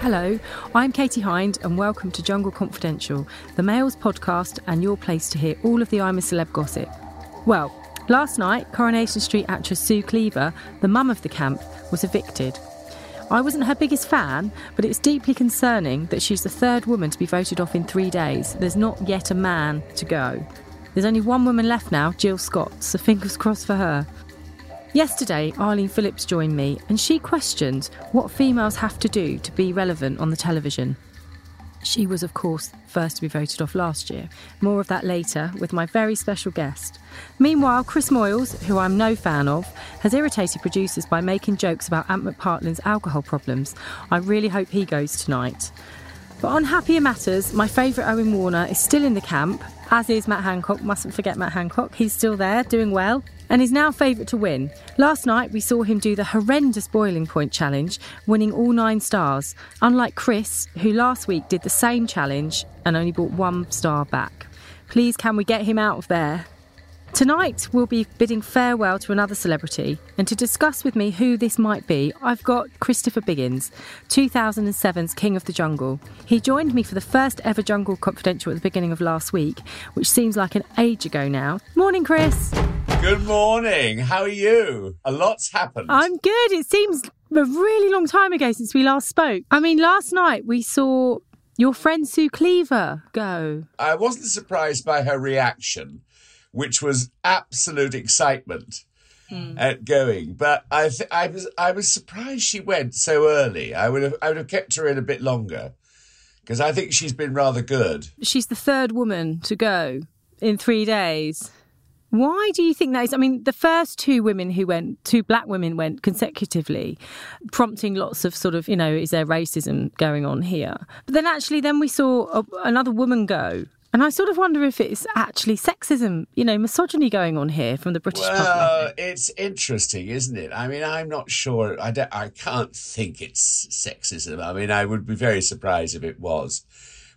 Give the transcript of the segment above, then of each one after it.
Hello, I'm Katie Hind, and welcome to Jungle Confidential, the Mail's podcast and your place to hear all of the I'm a Celeb gossip. Well, last night, Coronation Street actress Sue Cleaver, the mum of the camp, was evicted. I wasn't her biggest fan, but it's deeply concerning that she's the third woman to be voted off in three days. There's not yet a man to go. There's only one woman left now, Jill Scott, so fingers crossed for her. Yesterday, Arlene Phillips joined me and she questioned what females have to do to be relevant on the television. She was, of course, first to be voted off last year. More of that later with my very special guest. Meanwhile, Chris Moyles, who I'm no fan of, has irritated producers by making jokes about Ant McPartlin's alcohol problems. I really hope he goes tonight. But on happier matters, my favourite Owen Warner is still in the camp, as is Matt Hancock. Mustn't forget Matt Hancock. He's still there, doing well and is now favourite to win. Last night we saw him do the horrendous boiling point challenge, winning all nine stars, unlike Chris, who last week did the same challenge and only brought one star back. Please, can we get him out of there? Tonight, we'll be bidding farewell to another celebrity, and to discuss with me who this might be, I've got Christopher Biggins, 2007's King of the Jungle. He joined me for the first ever Jungle Confidential at the beginning of last week, which seems like an age ago now. Morning, Chris. Good morning. How are you? A lot's happened. I'm good. It seems a really long time ago since we last spoke. I mean, last night we saw your friend Sue Cleaver go. I wasn't surprised by her reaction, which was absolute excitement. Hmm. At going, but I th- I was I was surprised she went so early. I would have I would have kept her in a bit longer because I think she's been rather good. She's the third woman to go in three days. Why do you think that is? I mean, the first two women who went, two black women went consecutively, prompting lots of sort of, you know, is there racism going on here? But then actually, then we saw a, another woman go. And I sort of wonder if it's actually sexism, you know, misogyny going on here from the British well, it's interesting, isn't it? I mean, I'm not sure. I, don't, I can't think it's sexism. I mean, I would be very surprised if it was.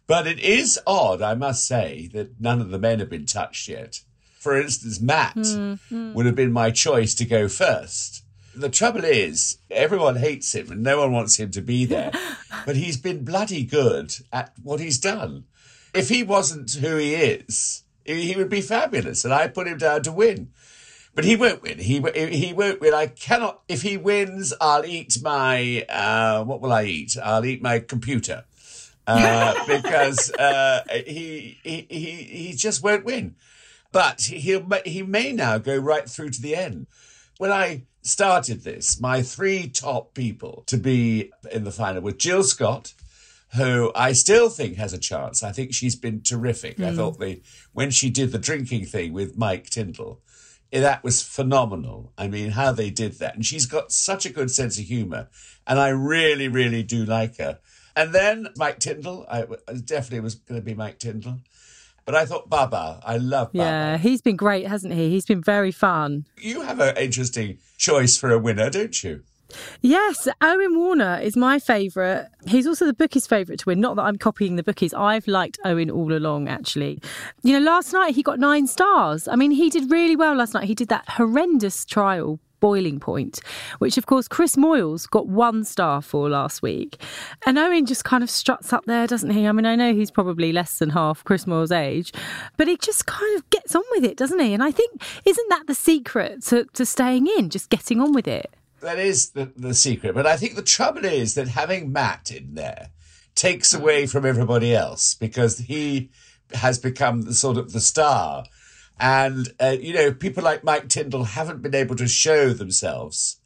But it is odd, I must say, that none of the men have been touched yet for instance, Matt mm-hmm. would have been my choice to go first. The trouble is, everyone hates him and no one wants him to be there. but he's been bloody good at what he's done. If he wasn't who he is, he would be fabulous. And I put him down to win. But he won't win. He he won't win. I cannot. If he wins, I'll eat my. Uh, what will I eat? I'll eat my computer uh, because uh, he, he he he just won't win but he'll he may now go right through to the end. When I started this, my three top people to be in the final were Jill Scott, who I still think has a chance. I think she's been terrific. Mm. I hmm. thought the when she did the drinking thing with Mike Tindall, eh, that was phenomenal. I mean, how they did that, and she's got such a good sense of humour, and I really, really do like her. And then Mike Tindall, I definitely was going to be Mike Tindall. But I thought Baba, I love Baba. Yeah, he's been great, hasn't he? He's been very fun. You have an interesting choice for a winner, don't you? Yes, Owen Warner is my favourite. He's also the bookies' favourite to win. Not that I'm copying the bookies. I've liked Owen all along, actually. You know, last night he got nine stars. I mean, he did really well last night. He did that horrendous trial boiling point, which of course Chris Moyles got one star for last week. And Owen just kind of struts up there, doesn't he? I mean, I know he's probably less than half Chris Moyles' age, but he just kind of gets on with it, doesn't he? And I think, isn't that the secret to, to staying in, just getting on with it? That is the, the secret. But I think the trouble is that having Matt in there takes mm. away from everybody else because he has become the sort of the star and, uh, you know, people like Mike Tindall haven't been able to show themselves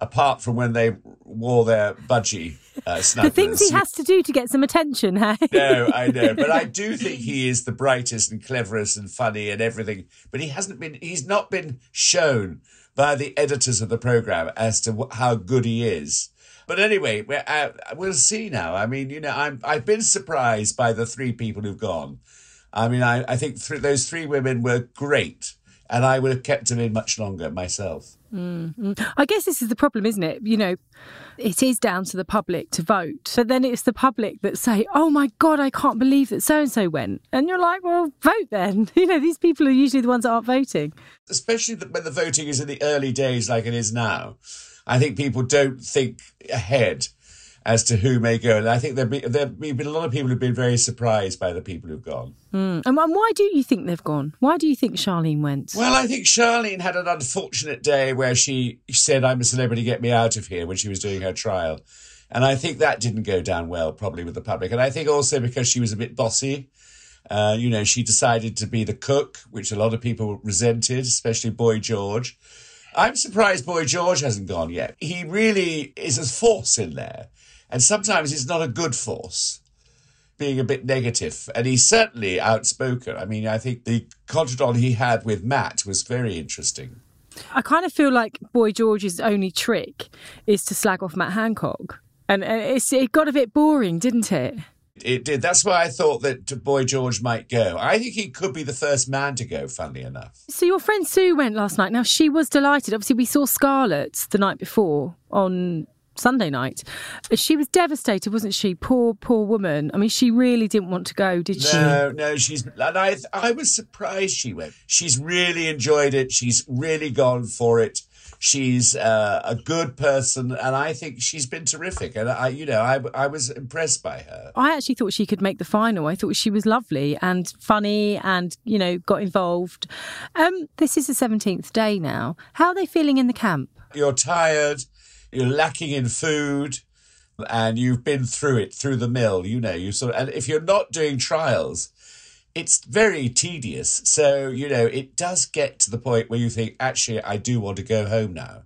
apart from when they wore their budgie uh, The things he has to do to get some attention, hey? no, I know. But I do think he is the brightest and cleverest and funny and everything. But he hasn't been, he's not been shown by the editors of the program as to how good he is. But anyway, uh, we'll see now. I mean, you know, I'm, I've been surprised by the three people who've gone. I mean, I, I think th- those three women were great, and I would have kept them in much longer myself. Mm-hmm. I guess this is the problem, isn't it? You know, it is down to the public to vote, but then it's the public that say, "Oh my God, I can't believe that so and so went," and you're like, "Well, vote then." You know, these people are usually the ones that aren't voting, especially when the voting is in the early days, like it is now. I think people don't think ahead as to who may go. And I think there've been, there've been a lot of people who've been very surprised by the people who've gone. Mm. And why do you think they've gone? Why do you think Charlene went? Well, I think Charlene had an unfortunate day where she said, I'm a celebrity, get me out of here when she was doing her trial. And I think that didn't go down well, probably with the public. And I think also because she was a bit bossy. Uh, you know, she decided to be the cook, which a lot of people resented, especially Boy George. I'm surprised Boy George hasn't gone yet. He really is a force in there. And sometimes it's not a good force, being a bit negative. And he's certainly outspoken. I mean, I think the contretemps he had with Matt was very interesting. I kind of feel like Boy George's only trick is to slag off Matt Hancock. And it's, it got a bit boring, didn't it? It did. That's why I thought that Boy George might go. I think he could be the first man to go, funnily enough. So your friend Sue went last night. Now, she was delighted. Obviously, we saw Scarlett the night before on Sunday night. She was devastated, wasn't she? Poor, poor woman. I mean, she really didn't want to go, did she? No, no. She's and I, I was surprised she went. She's really enjoyed it. She's really gone for it. She's uh, a good person, and I think she's been terrific. And I, you know, I, I was impressed by her. I actually thought she could make the final. I thought she was lovely and funny, and you know, got involved. Um, this is the seventeenth day now. How are they feeling in the camp? You're tired. You're lacking in food and you've been through it through the mill you know you sort of, and if you're not doing trials it's very tedious. So, you know, it does get to the point where you think, actually, I do want to go home now.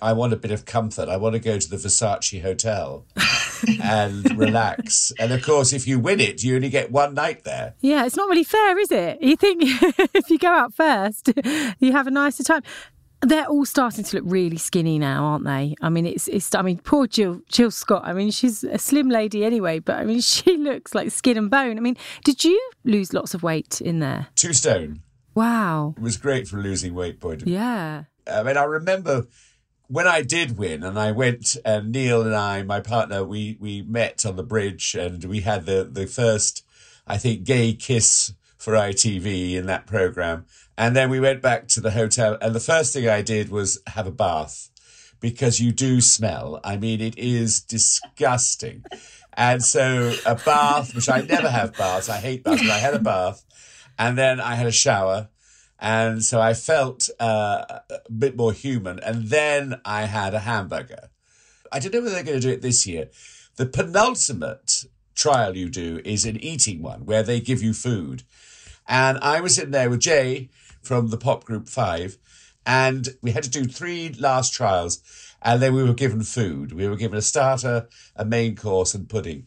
I want a bit of comfort. I want to go to the Versace hotel and relax. And of course, if you win it, you only get one night there. Yeah, it's not really fair, is it? You think if you go out first, you have a nicer time. They're all starting to look really skinny now, aren't they? I mean, it's it's. I mean, poor Jill Jill Scott. I mean, she's a slim lady anyway, but I mean, she looks like skin and bone. I mean, did you lose lots of weight in there? Two stone. Wow. It was great for losing weight point of. Yeah. I mean, I remember when I did win, and I went, and Neil and I, my partner, we we met on the bridge, and we had the the first, I think, gay kiss for ITV in that program. And then we went back to the hotel, and the first thing I did was have a bath because you do smell. I mean, it is disgusting. And so a bath, which I never have baths, I hate baths, but I had a bath, and then I had a shower. And so I felt uh, a bit more human. And then I had a hamburger. I don't know whether they're going to do it this year. The penultimate trial you do is an eating one where they give you food. And I was in there with Jay from the pop group Five, and we had to do three last trials, and then we were given food. We were given a starter, a main course, and pudding.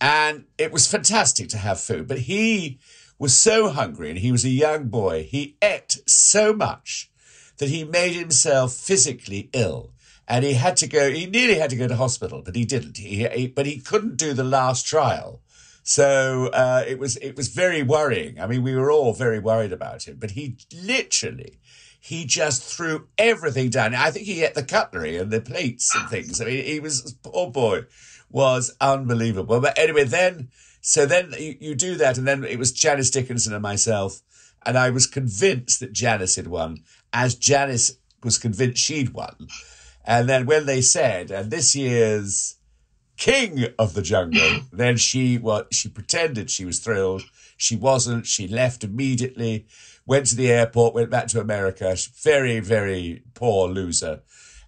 And it was fantastic to have food. But he was so hungry, and he was a young boy. He ate so much that he made himself physically ill. And he had to go, he nearly had to go to hospital, but he didn't. He, he but he couldn't do the last trial so uh, it was it was very worrying. I mean, we were all very worried about him, but he literally he just threw everything down. I think he ate the cutlery and the plates and things. I mean, he was poor boy was unbelievable. But anyway, then so then you, you do that, and then it was Janice Dickinson and myself, and I was convinced that Janice had won, as Janice was convinced she'd won. And then when they said, and this year's king of the jungle. then she what she pretended she was thrilled. She wasn't. She left immediately, went to the airport, went back to America. Very, very poor loser.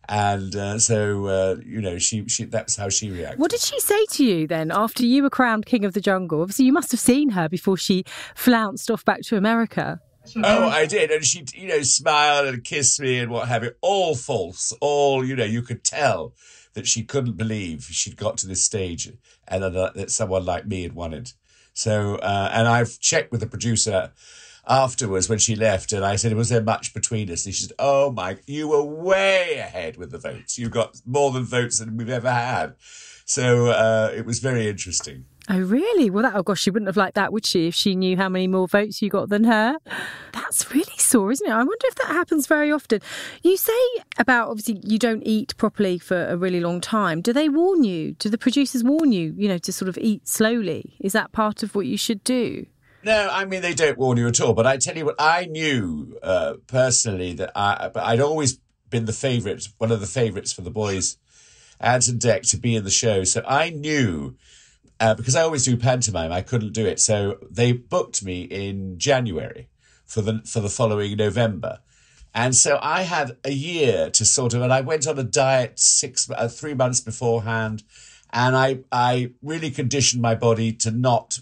And uh, so, uh, you know, she, she that's how she reacted. What did she say to you then after you were crowned king of the jungle? Obviously, you must have seen her before she flounced off back to America. Oh, I did. And she, you know, smiled and kissed me and what have you. All false. All, you know, you could tell that she couldn't believe she'd got to this stage and that, someone like me had won it. So, uh, and I've checked with the producer afterwards when she left, and I said, "Was there much between us?" And she said, "Oh my, you were way ahead with the votes. You got more than votes than we've ever had." So uh, it was very interesting. Oh, really? Well, that, oh gosh, she wouldn't have liked that, would she, if she knew how many more votes you got than her? That's really sore, isn't it? I wonder if that happens very often. You say about obviously you don't eat properly for a really long time. Do they warn you? Do the producers warn you, you know, to sort of eat slowly? Is that part of what you should do? No, I mean they don't warn you at all. But I tell you what, I knew uh, personally that I, but I'd always been the favourite, one of the favourites for the boys Ant and Dec to be in the show. So I knew uh, because I always do pantomime, I couldn't do it. So they booked me in January for the for the following November. And so I had a year to sort of, and I went on a diet six, uh, three months beforehand, and I I really conditioned my body to not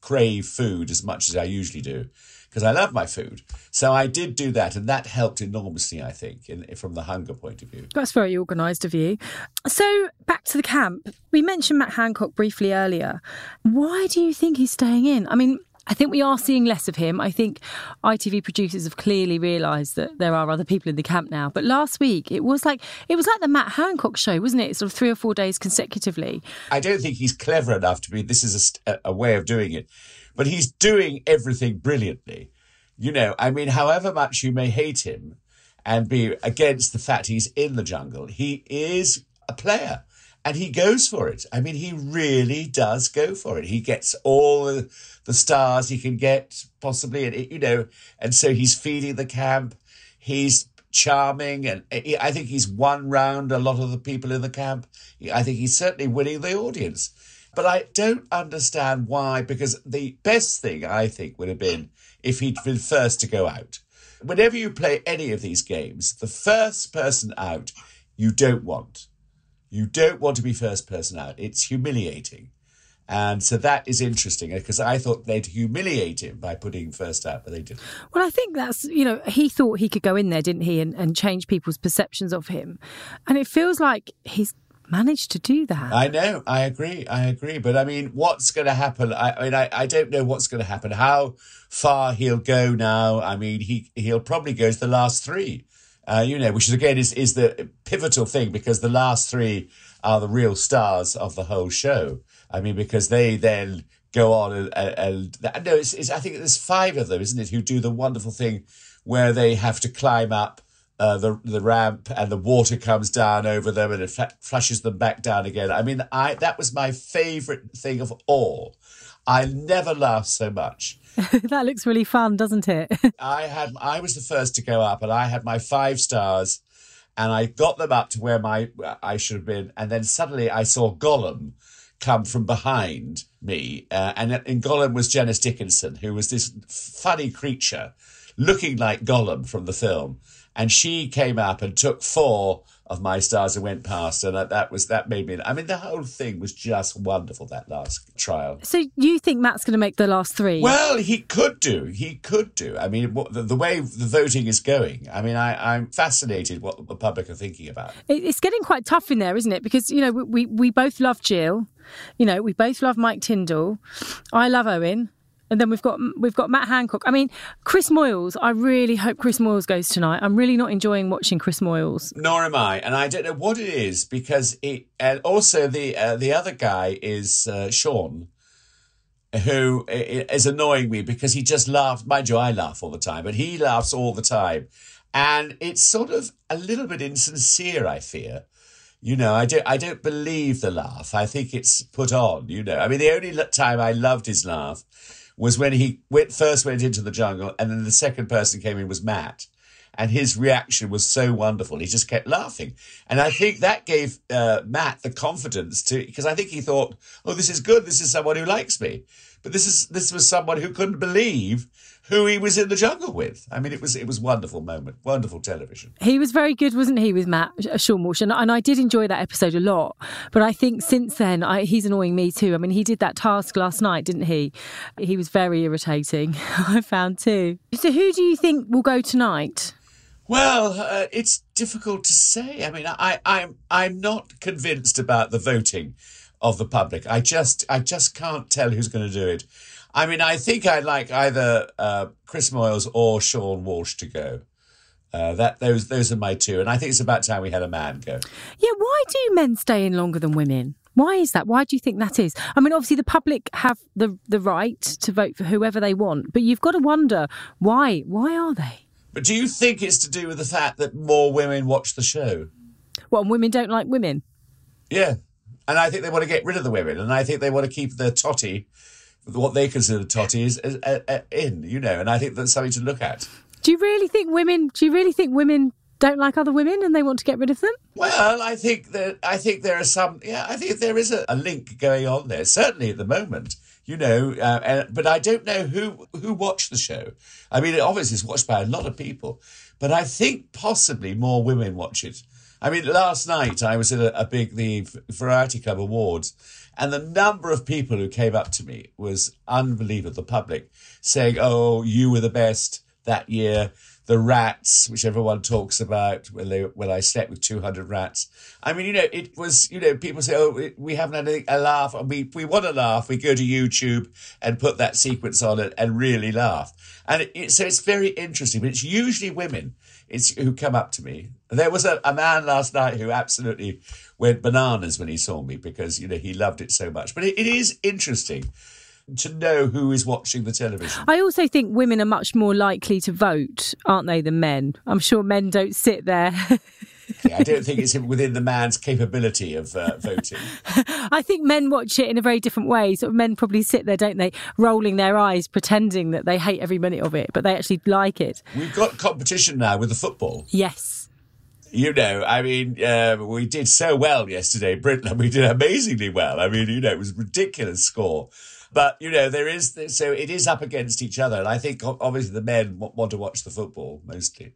crave food as much as I usually do because I love my food. So I did do that, and that helped enormously, I think, in, from the hunger point of view. That's very organised of you. So back to the camp. We mentioned Matt Hancock briefly earlier. Why do you think he's staying in? I mean, I think we are seeing less of him. I think ITV producers have clearly realised that there are other people in the camp now. But last week it was like it was like the Matt Hancock show, wasn't it? Sort of three or four days consecutively. I don't think he's clever enough to be. This is a, a way of doing it but he's doing everything brilliantly. You know, I mean, however much you may hate him and be against the fact he's in the jungle, he is a player and he goes for it. I mean, he really does go for it. He gets all the, stars he can get, possibly, and you know, and so he's feeding the camp. He's charming, and I think he's won round a lot of the people in the camp. I think he's certainly winning the audience. But I don't understand why, because the best thing I think would have been if he'd been first to go out. Whenever you play any of these games, the first person out you don't want. You don't want to be first person out. It's humiliating. And so that is interesting eh, because I thought they'd humiliate him by putting first out, but they didn't. Well, I think that's, you know, he thought he could go in there, didn't he, and, and change people's perceptions of him. And it feels like he's managed to do that. I know. I agree. I agree. But I mean, what's going to happen? I, I mean, I, I don't know what's going to happen. How far he'll go now? I mean, he he'll probably go to the last three. Uh, you know, which is again is is the pivotal thing because the last three are the real stars of the whole show. I mean, because they then go on and, and, and no, it's, it's I think there's five of them, isn't it, who do the wonderful thing where they have to climb up uh, the the ramp and the water comes down over them and it flushes them back down again. I mean, I that was my favourite thing of all. I never laughed so much. that looks really fun, doesn't it? I had I was the first to go up, and I had my five stars, and I got them up to where my I should have been, and then suddenly I saw Gollum come from behind me, uh, and in Gollum was Janice Dickinson, who was this funny creature, looking like Gollum from the film and she came up and took four of my stars and went past, and that was that made me. I mean, the whole thing was just wonderful that last trial. So you think Matt's going to make the last three? Well, he could do. He could do. I mean, the, the way the voting is going. I mean, I, I'm fascinated what the public are thinking about. It's getting quite tough in there, isn't it? Because you know we we both love Jill. You know, we both love Mike Tindall I love Owen. And then we've got we've got Matt Hancock. I mean, Chris Moyles. I really hope Chris Moyles goes tonight. I'm really not enjoying watching Chris Moyles. Nor am I, and I don't know what it is because it. And also the uh, the other guy is uh, Seann, who is annoying me because he just laughs. Mind you, I laugh all the time, but he laughs all the time, and it's sort of a little bit insincere. I fear. You know, I don't. I don't believe the laugh. I think it's put on. You know, I mean, the only time I loved his laugh was when he went, first went into the jungle, and then the second person came in was Matt. And his reaction was so wonderful. He just kept laughing. And I think that gave uh, Matt the confidence to, because I think he thought, oh, this is good. This is someone who likes me. But this is this was someone who couldn't believe who he was in the jungle with. I mean, it was it was wonderful moment, wonderful television. He was very good, wasn't he, with Matt Seann Walsh, and, and I did enjoy that episode a lot. But I think since then, I, he's annoying me too. I mean, he did that task last night, didn't he? He was very irritating. I found too. So, who do you think will go tonight? Well, uh, it's difficult to say. I mean, I, I'm I'm not convinced about the voting of the public. I just I just can't tell who's going to do it. I mean, I think I'd like either uh, Chris Moyles or Seann Walsh to go. Uh, that those those are my two, and I think it's about time we had a man go. Yeah, why do men stay in longer than women? Why is that? Why do you think that is? I mean, obviously the public have the the right to vote for whoever they want, but you've got to wonder why. Why are they? But do you think it's to do with the fact that more women watch the show? Well, women don't like women. Yeah, and I think they want to get rid of the women, and I think they want to keep the totty, what they consider totty, is, is uh, in. You know, and I think that's something to look at. Do you really think women? Do you really think women don't like other women and they want to get rid of them? Well, I think that I think there are some. Yeah, I think there is a, a link going on there. Certainly at the moment, you know. Uh, and, but I don't know who who watched the show. I mean, it obviously is watched by a lot of people, but I think possibly more women watch it. I mean, last night I was at a, a big the Variety Club Awards, and the number of people who came up to me was unbelievable. The public saying, "Oh, you were the best that year." The rats, which everyone talks about when they when I slept with two hundred rats. I mean, you know, it was you know people say, oh, we haven't had a, laugh, and we we want to laugh. We go to YouTube and put that sequence on it and really laugh. And it, so it's very interesting. But it's usually women it's who come up to me. There was a, a man last night who absolutely went bananas when he saw me because you know he loved it so much. But it, it is interesting to know who is watching the television. I also think women are much more likely to vote, aren't they, than men? I'm sure men don't sit there. I don't think it's within the man's capability of uh, voting. I think men watch it in a very different way. Sort of men probably sit there, don't they, rolling their eyes, pretending that they hate every minute of it, but they actually like it. We've got competition now with the football. Yes. You know, I mean, uh, we did so well yesterday, Britain. We did amazingly well. I mean, you know, it was a ridiculous score. But you know, there is so it is up against each other, and I think obviously the men want to watch the football mostly,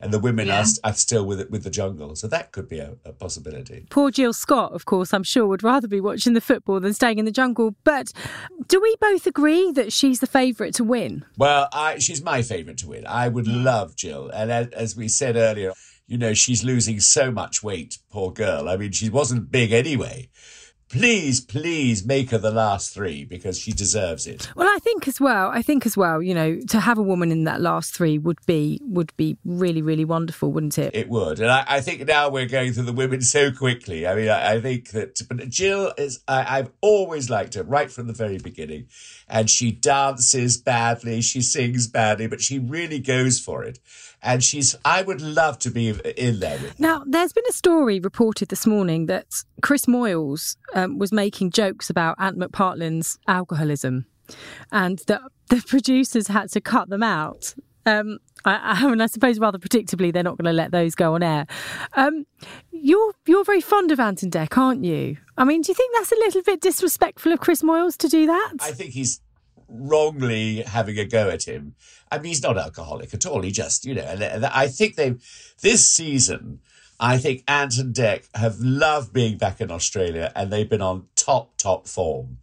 and the women yeah. are, are still with it with the jungle. So that could be a, a, possibility. Poor Jill Scott, of course, I'm sure would rather be watching the football than staying in the jungle. But do we both agree that she's the favourite to win? Well, I, she's my favourite to win. I would love Jill, and as, as we said earlier, you know, she's losing so much weight. Poor girl. I mean, she wasn't big anyway please, please make her the last three because she deserves it. Well, I think as well. I think as well. You know, to have a woman in that last three would be would be really, really wonderful, wouldn't it? It would, and I, I think now we're going through the women so quickly. I mean, I, I think that, but Jill is. I, I've always liked her right from the very beginning, and she dances badly, she sings badly, but she really goes for it and she's I would love to be in there with. Now, there's been a story reported this morning that Chris Moyles um, was making jokes about Ant McPartlin's alcoholism, and that the producers had to cut them out. Um, I, I, mean, I suppose rather predictably, they're not going to let those go on air. Um, you're you're very fond of Ant and Dec, aren't you? I mean, do you think that's a little bit disrespectful of Chris Moyles to do that? I think he's wrongly having a go at him. I mean, he's not alcoholic at all. He just, you know, and I think they've, this season, I think Ant and Dec have loved being back in Australia and they've been on top, top form.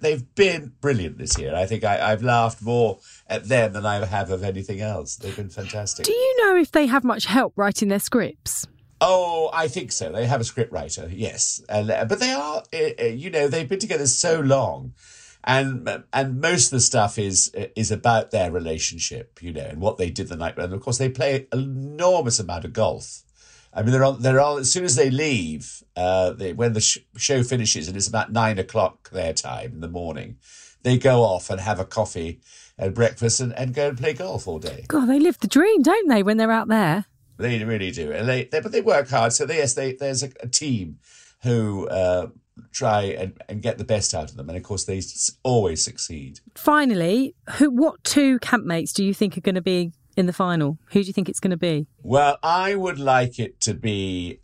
They've been brilliant this year. I think I, have laughed more at them than I have of anything else. They've been fantastic. Do you know if they have much help writing their scripts? Oh, I think so. They have a script writer, yes, and but they are, eh, eh, you know, they've been together so long and and most of the stuff is is about their relationship, you know, and what they did the night. And of course, they play an enormous amount of golf. I mean, they're on. They're on. As soon as they leave, uh, they, when the sh- show finishes, and it's about nine o'clock their time in the morning, they go off and have a coffee and breakfast and, and go and play golf all day. God, they live the dream, don't they? When they're out there, they really do, and they, they but they work hard. So they, yes, they, there's a, a team who uh, try and, and get the best out of them. And of course, they always succeed. Finally, who, what two campmates do you think are going to be in the final? Who do you think it's going to be? Well, I would like it to be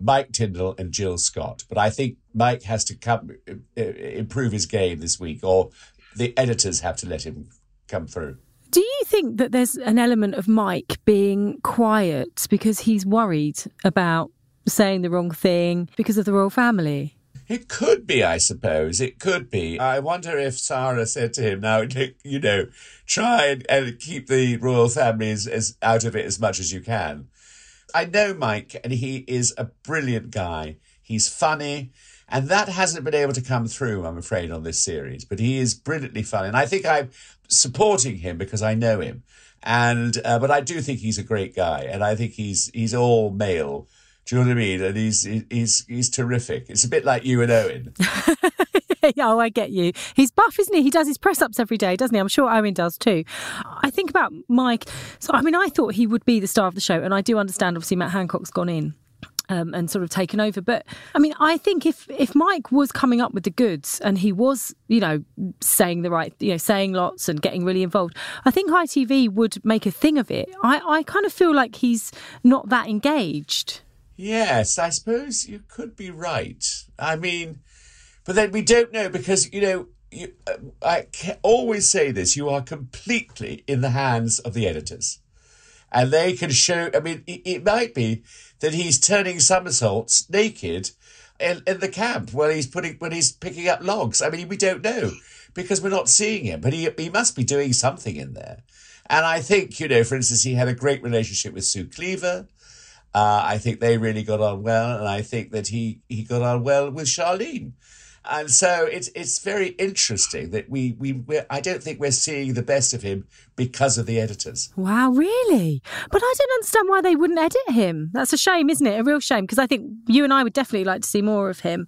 Mike Tindall and Jill Scott, but I think Mike has to come improve his game this week, or the editors have to let him come through. Do you think that there's an element of Mike being quiet because he's worried about saying the wrong thing because of the royal family? It could be, I suppose. It could be. I wonder if Zara said to him, now, you know, try and, and keep the royal families as, out of it as much as you can. I know Mike, and he is a brilliant guy. He's funny, and that hasn't been able to come through, I'm afraid, on this series. But he is brilliantly funny, and I think I'm supporting him because I know him. And uh, but I do think he's a great guy, and I think he's he's all male do you know what I mean? And he's he's he's terrific. It's a bit like you and Owen. oh, I get you. He's buff, isn't he? He does his press ups every day, doesn't he? I'm sure Owen does too. I think about Mike. So, I mean, I thought he would be the star of the show, and I do understand. Obviously, Matt Hancock's gone in. um, and sort of taken over. But I mean, I think if if Mike was coming up with the goods and he was, you know, saying the right, you know, saying lots and getting really involved, I think ITV would make a thing of it. I, I kind of feel like he's not that engaged. Yes, I suppose you could be right. I mean, but then we don't know because you know. You, uh, I always say this: you are completely in the hands of the editors, and they can show. I mean, it, it might be that he's turning somersaults naked in, in the camp while he's putting when he's picking up logs. I mean, we don't know because we're not seeing him, but he he must be doing something in there. And I think you know, for instance, he had a great relationship with Sue Cleaver. Uh, I think they really got on well, and I think that he he got on well with Charlene. And so it's it's very interesting that we we I don't think we're seeing the best of him because of the editors. Wow, really? But I don't understand why they wouldn't edit him. That's a shame, isn't it? A real shame because I think you and I would definitely like to see more of him.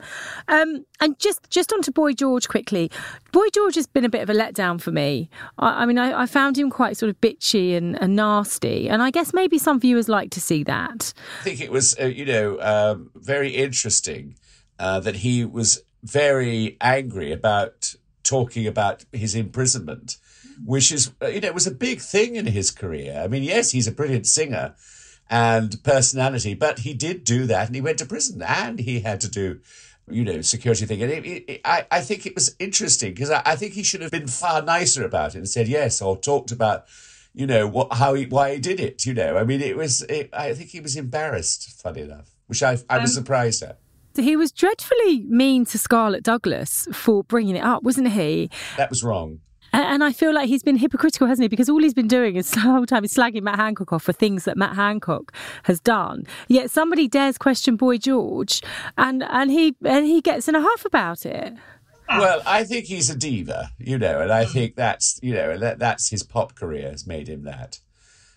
Um, and just just onto Boy George quickly. Boy George has been a bit of a letdown for me. I, I mean, I, I, found him quite sort of bitchy and, and, nasty, and I guess maybe some viewers like to see that. I think it was, uh, you know, um, very interesting uh, that he was very angry about talking about his imprisonment, which is, you know, it was a big thing in his career. I mean, yes, he's a brilliant singer and personality, but he did do that and he went to prison and he had to do, you know, security thing. And it, it, I, I think it was interesting because I, I think he should have been far nicer about it and said yes or talked about you know what how he why he did it you know i mean it was it, i think he was embarrassed funny enough which i i was um, surprised at he was dreadfully mean to Scarlett Douglas for bringing it up, wasn't he? That was wrong. And I feel like he's been hypocritical, hasn't he? Because all he's been doing is the whole time is slagging Matt Hancock off for things that Matt Hancock has done. Yet somebody dares question Boy George, and and he and he gets in a huff about it. Well, I think he's a diva, you know, and I think that's you know that that's his pop career has made him that.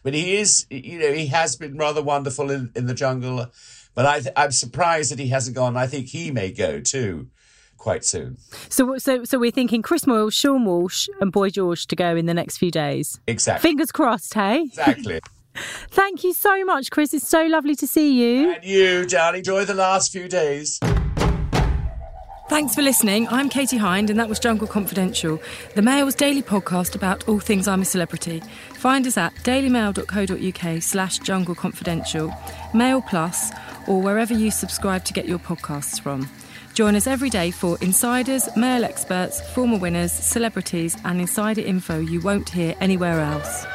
But he is, you know, he has been rather wonderful in, in the jungle. But I th- I'm surprised that he hasn't gone. I think he may go too quite soon. So, so, so we're thinking Chris Moyle, Seann Walsh, and Boy George to go in the next few days. Exactly. Fingers crossed, hey? Exactly. Thank you so much, Chris. It's so lovely to see you. And you, darling. Enjoy the last few days. Thanks for listening. I'm Katie Hind, and that was Jungle Confidential, the Mail's daily podcast about all things I'm a Celebrity. Find us at dailymail.co.uk slash jungle confidential, Mail Plus, or wherever you subscribe to get your podcasts from. Join us every day for insiders, mail experts, former winners, celebrities, and insider info you won't hear anywhere else.